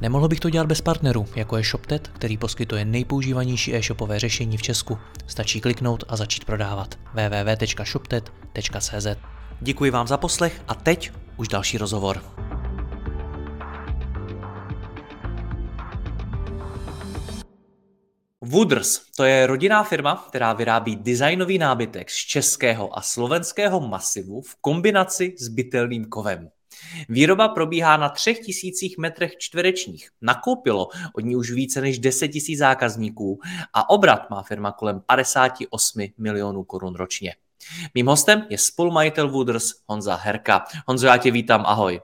Nemohl bych to dělat bez partnerů, jako je ShopTet, který poskytuje nejpoužívanější e-shopové řešení v Česku. Stačí kliknout a začít prodávat. www.shoptet.cz Děkuji vám za poslech a teď už další rozhovor. Wooders, to je rodinná firma, která vyrábí designový nábytek z českého a slovenského masivu v kombinaci s bytelným kovem. Výroba probíhá na třech tisících metrech čtverečních. Nakoupilo od ní už více než 10 tisíc zákazníků a obrat má firma kolem 58 milionů korun ročně. Mým hostem je spolumajitel Wooders Honza Herka. Honzo, já tě vítám, ahoj.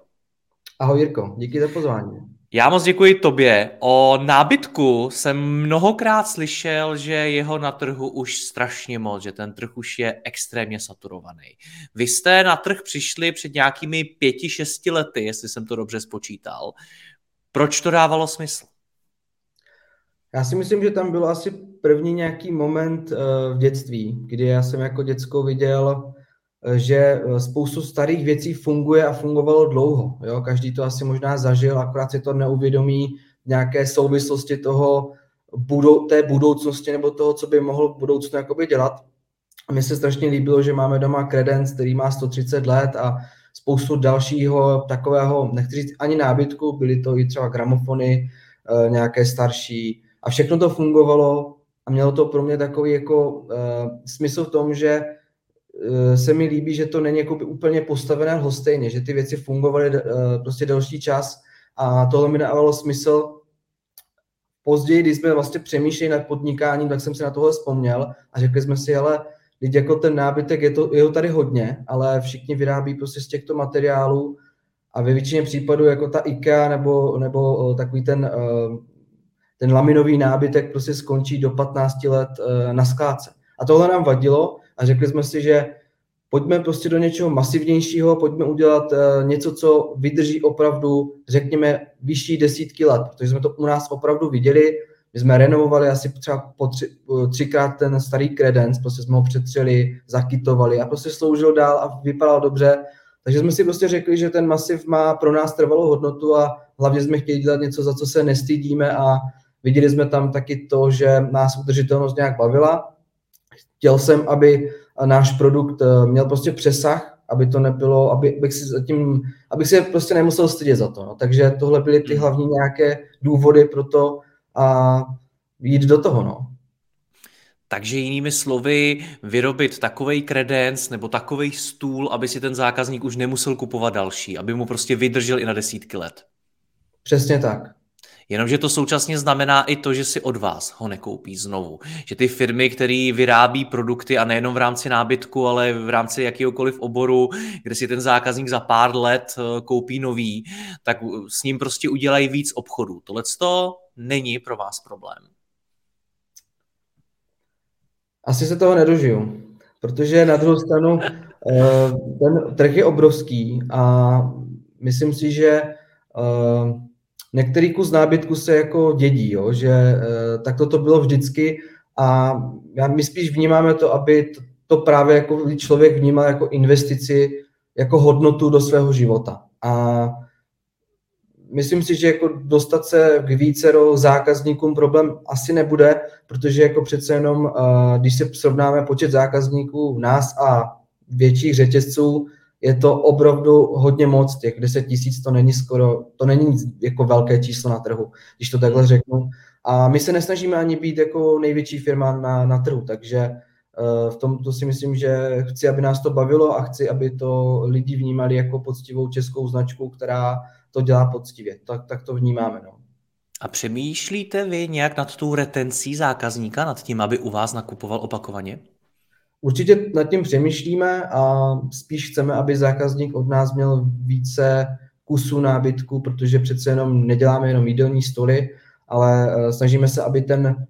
Ahoj Jirko, díky za pozvání. Já moc děkuji tobě. O nábytku jsem mnohokrát slyšel, že jeho na trhu už strašně moc, že ten trh už je extrémně saturovaný. Vy jste na trh přišli před nějakými pěti, šesti lety, jestli jsem to dobře spočítal. Proč to dávalo smysl? Já si myslím, že tam byl asi první nějaký moment eh, v dětství, kdy já jsem jako děcko viděl že eh, spoustu starých věcí funguje a fungovalo dlouho. Jo? Každý to asi možná zažil, akorát si to neuvědomí nějaké souvislosti toho, budou, té budoucnosti nebo toho, co by mohl v budoucnu jakoby dělat. Mně se strašně líbilo, že máme doma Credence, který má 130 let a spoustu dalšího takového, nechci říct ani nábytku, byly to i třeba gramofony, eh, nějaké starší a všechno to fungovalo a mělo to pro mě takový jako uh, smysl v tom, že se mi líbí, že to není jako úplně postavené lhostejně, že ty věci fungovaly eh, prostě delší čas a tohle mi dávalo smysl. Později, když jsme vlastně přemýšleli nad podnikáním, tak jsem si na tohle vzpomněl a řekli jsme si, ale teď jako ten nábytek, je, to, je ho tady hodně, ale všichni vyrábí prostě z těchto materiálů a ve většině případů jako ta IKEA nebo, nebo eh, takový ten, ten laminový nábytek prostě skončí do 15 let na skládce. A tohle nám vadilo a řekli jsme si, že pojďme prostě do něčeho masivnějšího, pojďme udělat uh, něco, co vydrží opravdu, řekněme, vyšší desítky let, protože jsme to u nás opravdu viděli, my jsme renovovali asi třeba po tři, třikrát ten starý kredens, prostě jsme ho přetřeli, zakytovali a prostě sloužil dál a vypadal dobře. Takže jsme si prostě řekli, že ten masiv má pro nás trvalou hodnotu a hlavně jsme chtěli dělat něco, za co se nestydíme a viděli jsme tam taky to, že nás udržitelnost nějak bavila chtěl jsem, aby náš produkt eh, měl prostě přesah, aby to nebylo, aby, abych, si zatím, abych se prostě nemusel stydět za to. No. Takže tohle byly ty hmm. hlavní nějaké důvody pro to a jít do toho. No. Takže jinými slovy, vyrobit takový kredens nebo takový stůl, aby si ten zákazník už nemusel kupovat další, aby mu prostě vydržel i na desítky let. Přesně tak. Jenomže to současně znamená i to, že si od vás ho nekoupí znovu. Že ty firmy, které vyrábí produkty a nejenom v rámci nábytku, ale v rámci jakéhokoliv oboru, kde si ten zákazník za pár let eh, koupí nový, tak s ním prostě udělají víc obchodů. Tohle to není pro vás problém. Asi se toho nedožiju, protože na druhou stranu eh, ten trh je obrovský a myslím si, že eh, některý kus nábytku se jako dědí, jo, že e, tak to bylo vždycky a já, my spíš vnímáme to, aby to, to právě jako člověk vnímal jako investici, jako hodnotu do svého života. A myslím si, že jako dostat se k vícero zákazníkům problém asi nebude, protože jako přece jenom, e, když se srovnáme počet zákazníků nás a větších řetězců, je to opravdu hodně moc, těch 10 tisíc to není skoro, to není nic jako velké číslo na trhu, když to takhle řeknu. A my se nesnažíme ani být jako největší firma na, na trhu, takže uh, v tom to si myslím, že chci, aby nás to bavilo a chci, aby to lidi vnímali jako poctivou českou značku, která to dělá poctivě. Tak, tak to vnímáme. No. A přemýšlíte vy nějak nad tou retencí zákazníka, nad tím, aby u vás nakupoval opakovaně? Určitě nad tím přemýšlíme a spíš chceme, aby zákazník od nás měl více kusů nábytku, protože přece jenom neděláme jenom jídelní stoly, ale eh, snažíme se, aby ten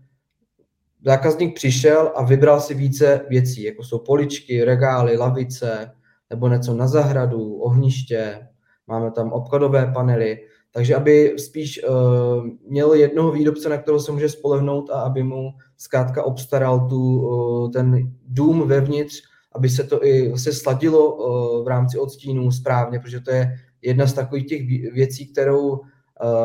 zákazník přišel a vybral si více věcí, jako jsou poličky, regály, lavice, nebo něco na zahradu, ohniště, máme tam obchodové panely, takže aby spíš uh, měl jednoho výrobce, na kterého se může spolehnout a aby mu zkrátka obstaral tu, uh, ten dům vevnitř, aby se to i vlastně sladilo uh, v rámci odstínu správně, protože to je jedna z takových těch věcí, kterou uh,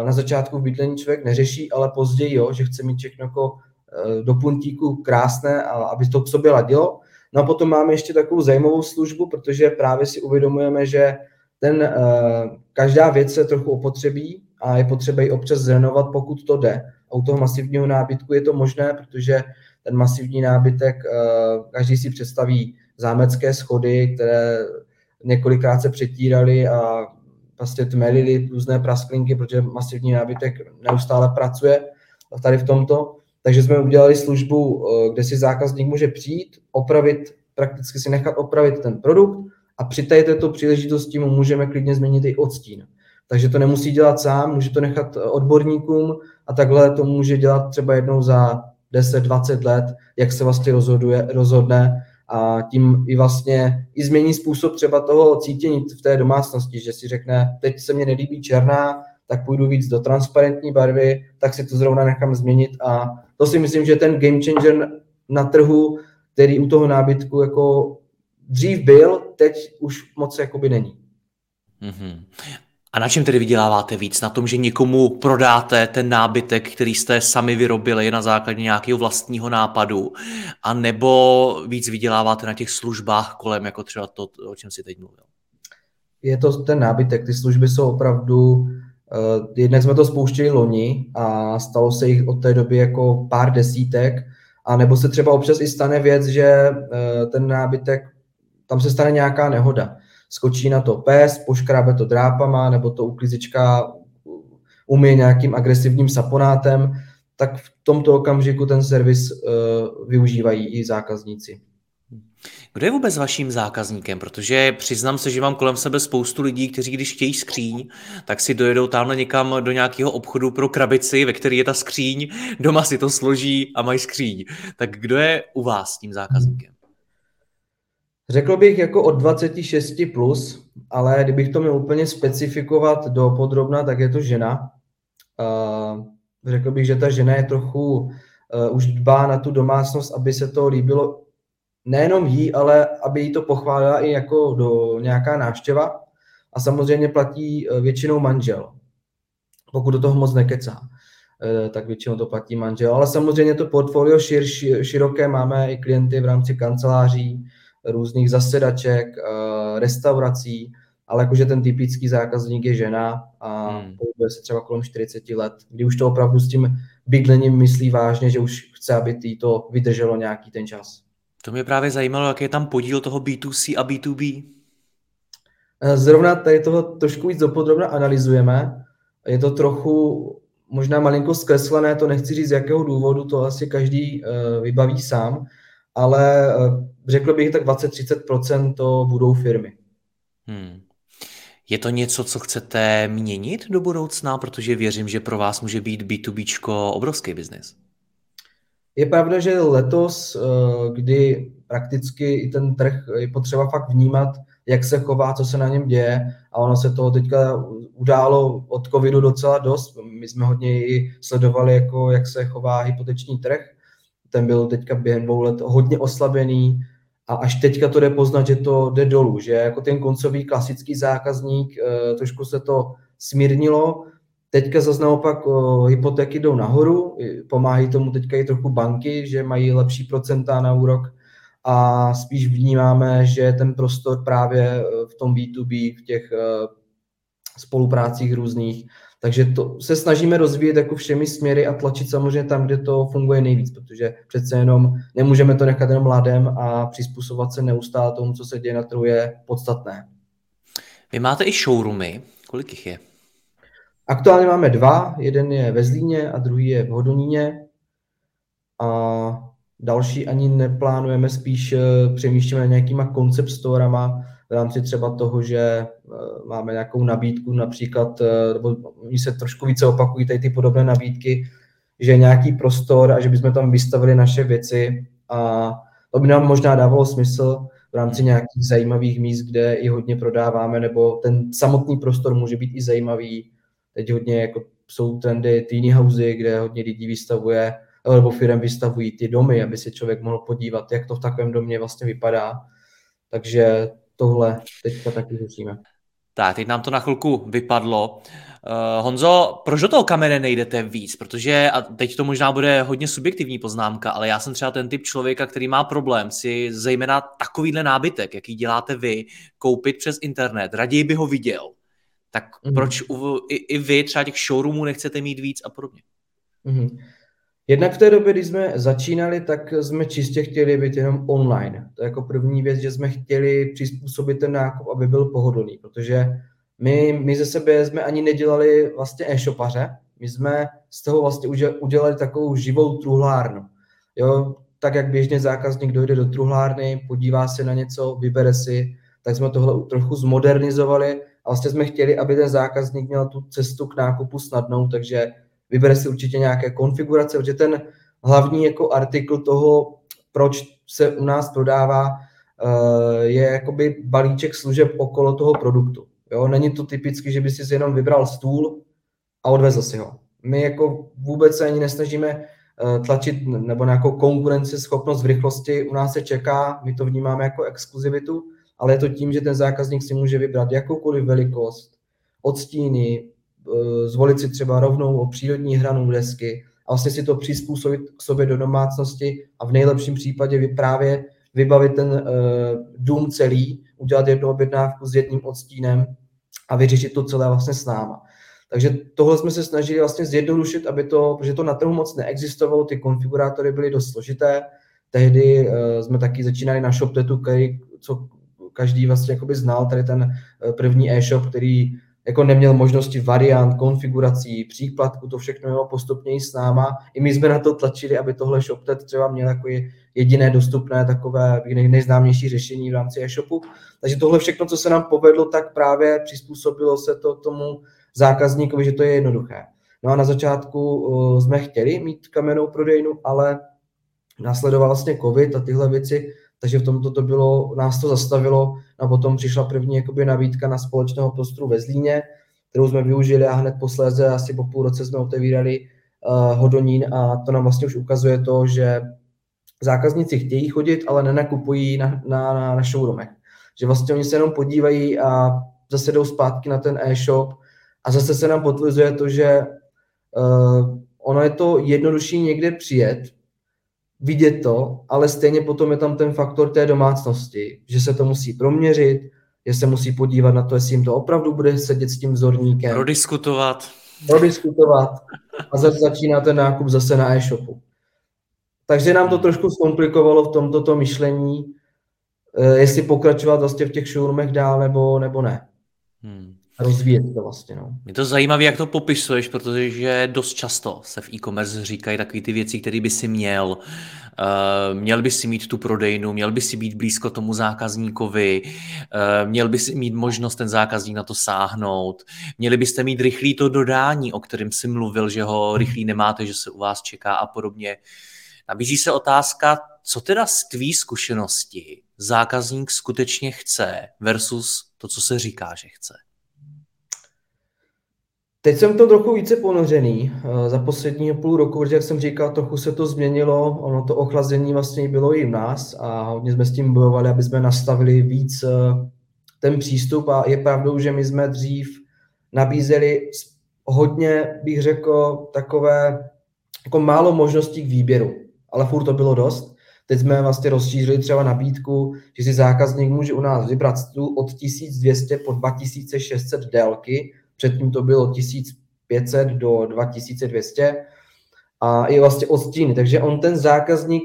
na začátku v bydlení člověk neřeší, ale později, jo, že chce mít všechno jako uh, do puntíku krásné a aby to k sobě ladilo. No a potom máme ještě takovou zajímavou službu, protože právě si uvědomujeme, že ten, uh, každá věc se trochu opotřebí a je potřeba ji občas zrenovat, pokud to jde. A u toho masivního nábytku je to možné, protože ten masivní nábytek, uh, každý si představí zámecké schody, které několikrát se přetíraly a vlastně tmelily různé prasklinky, protože masivní nábytek neustále pracuje tady v tomto. Takže jsme udělali službu, eh, kde si zákazník může přijít, opravit, prakticky si nechat opravit ten produkt a při této příležitosti mu můžeme klidně změnit i odstín. Takže to nemusí dělat sám, může to nechat odborníkům a takhle to může dělat třeba jednou za 10-20 let, jak se vlastně rozhoduje, rozhodne a tím i vlastně i změní způsob třeba toho cítění v té domácnosti, že si řekne, teď se mě nelíbí černá, tak půjdu víc do transparentní barvy, tak si to zrovna nechám změnit a to si myslím, že ten game changer na trhu, který u toho nábytku jako dřív byl, teď už moc jakoby není. Mm-hmm. A na čem tedy vyděláváte víc? Na tom, že někomu prodáte ten nábytek, který jste sami vyrobili na základě nějakého vlastního nápadu, a nebo víc vyděláváte na těch službách kolem, jako třeba to, o čem si teď mluvil? Je to ten nábytek, ty služby jsou opravdu, uh, jednak jsme to spouštěli loni a stalo se jich od té doby jako pár desítek, a nebo se třeba občas i stane věc, že uh, ten nábytek, tam se stane nějaká nehoda skočí na to pes, poškrábe to drápama, nebo to uklízečka umí nějakým agresivním saponátem, tak v tomto okamžiku ten servis uh, využívají i zákazníci. Kdo je vůbec vaším zákazníkem? Protože přiznám se, že mám kolem sebe spoustu lidí, kteří když chtějí skříň, tak si dojedou tamhle někam do nějakého obchodu pro krabici, ve které je ta skříň, doma si to složí a mají skříň. Tak kdo je u vás tím zákazníkem? Řekl bych jako od 26 plus, ale kdybych to měl úplně specifikovat do podrobna, tak je to žena. Řekl bych, že ta žena je trochu, uh, už dbá na tu domácnost, aby se to líbilo nejenom jí, ale aby jí to pochválila i jako do nějaká návštěva. A samozřejmě platí uh, většinou manžel, pokud do toho moc nekecá tak většinou to platí manžel. Ale samozřejmě to portfolio šir, široké, máme i klienty v rámci kanceláří, různých zasedaček, eh, restaurací, ale jakože ten typický zákazník je žena a hmm. pohybuje se třeba kolem 40 let, kdy už to opravdu s tím bydlením myslí vážně, že už chce, aby tý to vydrželo nějaký ten čas. To mě právě zajímalo, jaký je tam podíl toho B2C a B2B. Eh, zrovna tady toho trošku víc dopodrobna analyzujeme. Je to trochu možná malinko zkreslené, to nechci říct z jakého důvodu, to asi každý uh, vybaví sám, ale uh, řekl bych tak 20-30% to budou firmy. Hmm. Je to něco, co chcete měnit do budoucna, protože věřím, že pro vás může být B2B obrovský biznis. Je pravda, že letos, eh, kdy prakticky i ten trh je potřeba fakt vnímat, jak se chová, co se na něm děje a ono se toho teďka událo od covidu docela dost. My jsme hodně i sledovali, jako, jak se chová hypoteční trh. Ten byl teďka během dvou let hodně oslabený, a až teďka to jde poznat, že to jde dolů, že jako ten koncový klasický zákazník, eh, trošku se to smírnilo, teďka zase naopak eh, hypotéky jdou nahoru, pomáhají tomu teďka i trochu banky, že mají lepší procenta na úrok a spíš vnímáme, že ten prostor právě eh, v tom B2B, v těch spoluprácích různých, takže to se snažíme rozvíjet jako všemi směry a tlačit samozřejmě tam, kde to funguje nejvíc, protože přece jenom nemůžeme to nechat jenom mladém a přizpůsobovat se neustále tomu, co se děje na trhu, je podstatné. Vy máte i showroomy. Kolik jich je? Aktuálně máme dva. Jeden je ve Zlíně a druhý je v Hodoníně. A další ani neplánujeme, spíš eh, přemýšlíme nějakýma concept storama, v rámci třeba toho, že eh, máme nějakou nabídku, například, eh, nebo oni se trošku více opakují tady ty podobné nabídky, že je nějaký prostor a že bychom tam vystavili naše věci a to by nám možná dávalo smysl v rámci nějakých zajímavých míst, kde i hodně prodáváme, nebo ten samotný prostor může být i zajímavý. Teď hodně jako jsou trendy tiny housey, kde hodně lidí vystavuje, nebo firm vystavují ty domy, aby se člověk mohl podívat, jak to v takovém domě vlastně vypadá. Takže tohle teďka taky řešíme. Tak, teď nám to na chvilku vypadlo. Uh, Honzo, proč do toho kamene nejdete víc? Protože, a teď to možná bude hodně subjektivní poznámka, ale já jsem třeba ten typ člověka, který má problém si zejména takovýhle nábytek, jaký děláte vy, koupit přes internet. Raději by ho viděl. Tak mm-hmm. proč u, i, i vy třeba těch showroomů nechcete mít víc a podobně? Mm-hmm. Jednak v té době, kdy jsme začínali, tak jsme čistě chtěli být jenom online. To je jako první věc, že jsme chtěli přizpůsobit ten nákup, aby byl pohodlný, protože my, my ze sebe jsme ani nedělali vlastně e-shopaře, my jsme z toho vlastně udělali takovou živou truhlárnu. Jo, tak jak běžně zákazník dojde do truhlárny, podívá se na něco, vybere si, tak jsme tohle trochu zmodernizovali a vlastně jsme chtěli, aby ten zákazník měl tu cestu k nákupu snadnou, takže vybere si určitě nějaké konfigurace, protože ten hlavní jako artikl toho, proč se u nás prodává, eh, je jakoby balíček služeb okolo toho produktu. Jo? Není to typicky, že by si jenom vybral stůl a odvezl si ho. My jako vůbec se ani nesnažíme eh, tlačit nebo nějakou konkurenceschopnost v rychlosti. U nás se čeká, my to vnímáme jako exkluzivitu, ale je to tím, že ten zákazník si může vybrat jakoukoliv velikost, odstíny, zvolit si třeba rovnou o přírodní hranu desky a vlastně si to přizpůsobit k sobě do domácnosti a v nejlepším případě právě vybavit ten uh, dům celý, udělat jednu objednávku s jedním odstínem a vyřešit to celé vlastně s náma. Takže tohle jsme se snažili vlastně zjednodušit, aby to, protože to na trhu moc neexistovalo, ty konfigurátory byly dost složité. Tehdy uh, jsme taky začínali na ShopTetu, který, co každý vlastně znal, tady ten první e-shop, který jako neměl možnosti variant, konfigurací, příkladku, to všechno bylo postupně s náma. I my jsme na to tlačili, aby tohle ShopTet třeba měl jako jediné dostupné takové nejznámější řešení v rámci e-shopu. Takže tohle všechno, co se nám povedlo, tak právě přizpůsobilo se to tomu zákazníkovi, že to je jednoduché. No a na začátku jsme chtěli mít kamennou prodejnu, ale následoval vlastně covid a tyhle věci, takže v tomto to bylo, nás to zastavilo a potom přišla první jakoby nabídka na společného prostoru ve Zlíně, kterou jsme využili a hned posléze asi po půl roce jsme otevírali uh, Hodonín a to nám vlastně už ukazuje to, že zákazníci chtějí chodit, ale nenakupují na, na, na, na showroomech. Že vlastně oni se jenom podívají a zase jdou zpátky na ten e-shop a zase se nám potvrzuje to, že uh, ono je to jednodušší někde přijet, vidět to, ale stejně potom je tam ten faktor té domácnosti, že se to musí proměřit, že se musí podívat na to, jestli jim to opravdu bude sedět s tím vzorníkem. Prodiskutovat. Prodiskutovat. A zase začíná ten nákup zase na e-shopu. Takže nám to trošku zkomplikovalo v tomto to myšlení, eh, jestli pokračovat vlastně v těch showroomech dál nebo, nebo ne. Hmm. Rozvíjet to vlastně. No. Je to zajímavé, jak to popisuješ, protože dost často se v e-commerce říkají takové ty věci, které by si měl. Uh, měl by si mít tu prodejnu, měl by si být blízko tomu zákazníkovi, uh, měl by si mít možnost ten zákazník na to sáhnout, měli byste mít rychlý to dodání, o kterém si mluvil, že ho rychlý nemáte, že se u vás čeká a podobně. Nabízí se otázka, co teda z tvý zkušenosti zákazník skutečně chce versus to, co se říká, že chce. Teď jsem to trochu více ponořený eh, za poslední půl roku, protože jak jsem říkal, trochu se to změnilo, ono to ochlazení vlastně bylo i v nás a hodně jsme s tím bojovali, aby jsme nastavili víc eh, ten přístup a je pravdou, že my jsme dřív nabízeli hodně, bych řekl, takové jako málo možností k výběru ale furt to bylo dost. Teď jsme vlastně rozšířili třeba nabídku, že si zákazník může u nás vybrat stůl od 1200 po 2600 délky, předtím to bylo 1500 do 2200 a i vlastně odstíny. Takže on ten zákazník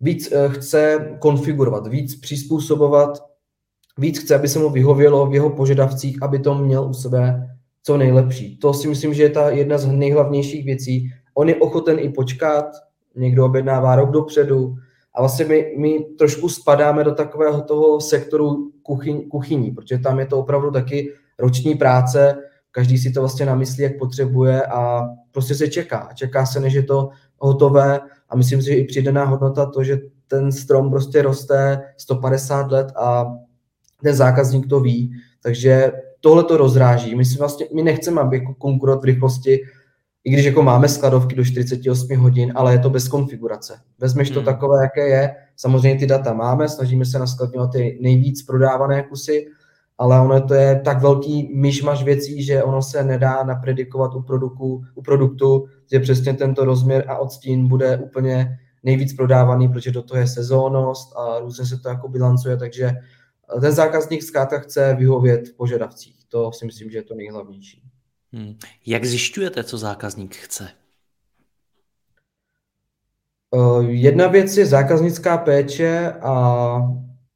víc eh, chce konfigurovat, víc přizpůsobovat, víc chce, aby se mu vyhovělo v jeho požadavcích, aby to měl u sebe co nejlepší. To si myslím, že je ta jedna z nejhlavnějších věcí. On je ochoten i počkat, někdo objednává rok dopředu a vlastně my, my trošku spadáme do takového toho sektoru kuchyň, kuchyní, protože tam je to opravdu taky roční práce, každý si to vlastně namyslí, jak potřebuje a prostě se čeká. Čeká se, než je to hotové a myslím si, že i přidaná hodnota to, že ten strom prostě roste 150 let a ten zákazník to ví, takže tohle to rozráží. My, si vlastně, my nechceme, aby jako konkurovat v rychlosti, i když jako máme skladovky do 48 hodin, ale je to bez konfigurace. Vezmeš to hmm. takové, jaké je, samozřejmě ty data máme, snažíme se naskladňovat ty nejvíc prodávané kusy, ale ono to je tak velký myšmaš věcí, že ono se nedá napredikovat u, produktu, u produktu, že přesně tento rozměr a odstín bude úplně nejvíc prodávaný, protože do toho je sezónnost a různě se to jako bilancuje, takže ten zákazník zkrátka chce vyhovět v požadavcích. To si myslím, že je to nejhlavnější. Hmm. Jak zjišťujete, co zákazník chce? Uh, jedna věc je zákaznická péče a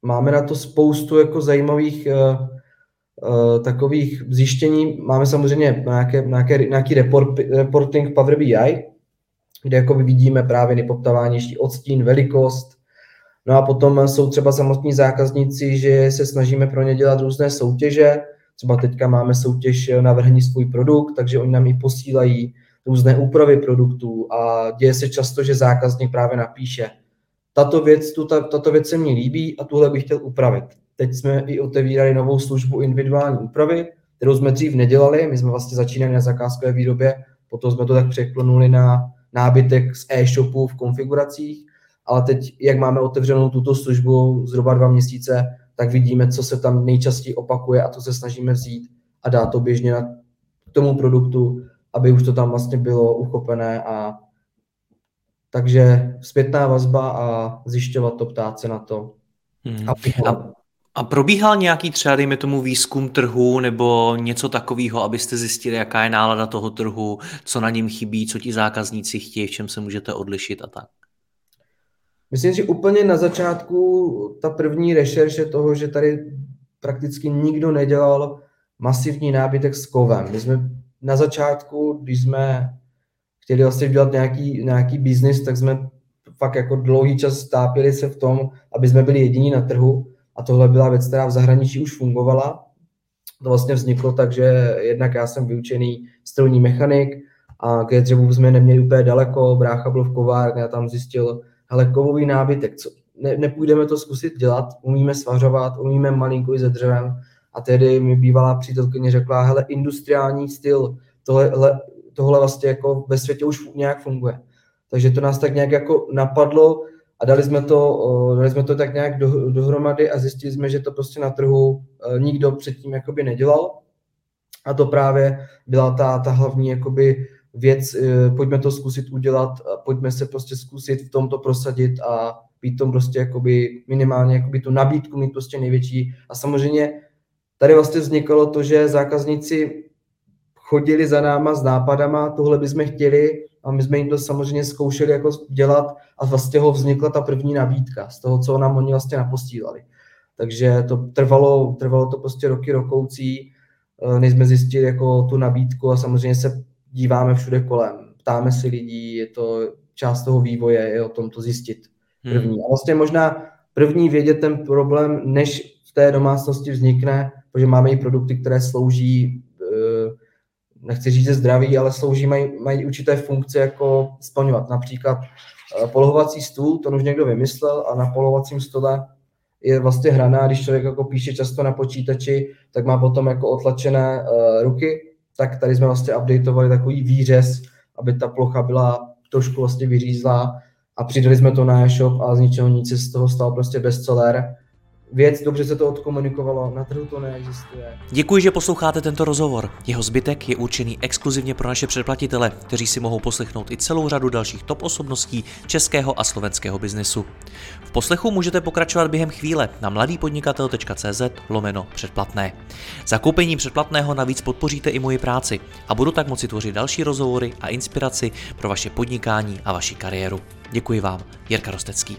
máme na to spoustu jako zajímavých uh, takových zjištění. Máme samozřejmě nějaké, nějaké, nějaký report, reporting Power BI, kde jako vidíme právě nepoptávání, odstín, velikost. No a potom jsou třeba samotní zákazníci, že se snažíme pro ně dělat různé soutěže. Třeba teďka máme soutěž navrhni svůj produkt, takže oni nám i posílají různé úpravy produktů a děje se často, že zákazník právě napíše, tato věc, tuta, tato věc se mi líbí a tuhle bych chtěl upravit. Teď jsme i otevírali novou službu individuální úpravy, kterou jsme dřív nedělali, my jsme vlastně začínali na zakázkové výrobě, potom jsme to tak překlonuli na nábytek z e-shopu v konfiguracích, ale teď, jak máme otevřenou tuto službu zhruba dva měsíce, tak vidíme, co se tam nejčastěji opakuje a to se snažíme vzít a dát to běžně na tomu produktu, aby už to tam vlastně bylo uchopené a takže zpětná vazba a zjišťovat to, ptát se na to. Hmm. A, a probíhal nějaký třeba, dejme tomu, výzkum trhu nebo něco takového, abyste zjistili, jaká je nálada toho trhu, co na něm chybí, co ti zákazníci chtějí, v čem se můžete odlišit a tak? Myslím, že úplně na začátku ta první rešerše toho, že tady prakticky nikdo nedělal masivní nábytek s kovem. My jsme na začátku, když jsme chtěli vlastně dělat nějaký, nějaký biznis, tak jsme fakt jako dlouhý čas stápili se v tom, aby jsme byli jediní na trhu. A tohle byla věc, která v zahraničí už fungovala. To vlastně vzniklo tak, že jednak já jsem vyučený strojní mechanik a k dřevu jsme neměli úplně daleko, brácha byl v kovárně a tam zjistil, hele, kovový nábytek, co, ne, nepůjdeme to zkusit dělat, umíme svařovat, umíme malinko i ze dřevem a tedy mi bývalá přítelkyně řekla, hele, industriální styl, tohle, tohle vlastně jako ve světě už nějak funguje. Takže to nás tak nějak jako napadlo a dali jsme to, dali jsme to tak nějak do, dohromady a zjistili jsme, že to prostě na trhu e, nikdo předtím jakoby nedělal. A to právě byla ta, ta hlavní jakoby věc, e, pojďme to zkusit udělat, pojďme se prostě zkusit v tomto prosadit a být tom prostě jakoby minimálně jakoby tu nabídku mít prostě největší. A samozřejmě tady vlastně vznikalo to, že zákazníci chodili za náma s nápadama, tohle bychom chtěli a my jsme jim to samozřejmě zkoušeli jako dělat a vlastně ho vznikla ta první nabídka z toho, co nám oni vlastně napostílali. Takže to trvalo, trvalo to prostě roky rokoucí, eh, než jsme zjistili jako tu nabídku a samozřejmě se díváme všude kolem. Ptáme si lidí, je to část toho vývoje, je o tom to zjistit hmm. první. Hmm. A vlastně možná první vědět ten problém, než v té domácnosti vznikne, protože máme i produkty, které slouží nechci říct, že zdraví, ale slouží, mají, mají určité funkce jako splňovat. Například eh, polohovací stůl, to už někdo vymyslel a na polovacím stole je vlastně hraná, když člověk jako píše často na počítači, tak má potom jako otlačené uh, ruky, tak tady jsme vlastně updateovali takový výřez, aby ta plocha byla trošku vlastně vyřízlá a přidali jsme to na e-shop a z ničeho nic se z toho stal prostě bestseller věc, dobře se to odkomunikovalo, na trhu to neexistuje. Děkuji, že posloucháte tento rozhovor. Jeho zbytek je určený exkluzivně pro naše předplatitele, kteří si mohou poslechnout i celou řadu dalších top osobností českého a slovenského biznesu. V poslechu můžete pokračovat během chvíle na mladýpodnikatel.cz lomeno předplatné. Zakoupením předplatného navíc podpoříte i moji práci a budu tak moci tvořit další rozhovory a inspiraci pro vaše podnikání a vaši kariéru. Děkuji vám, Jirka Rostecký.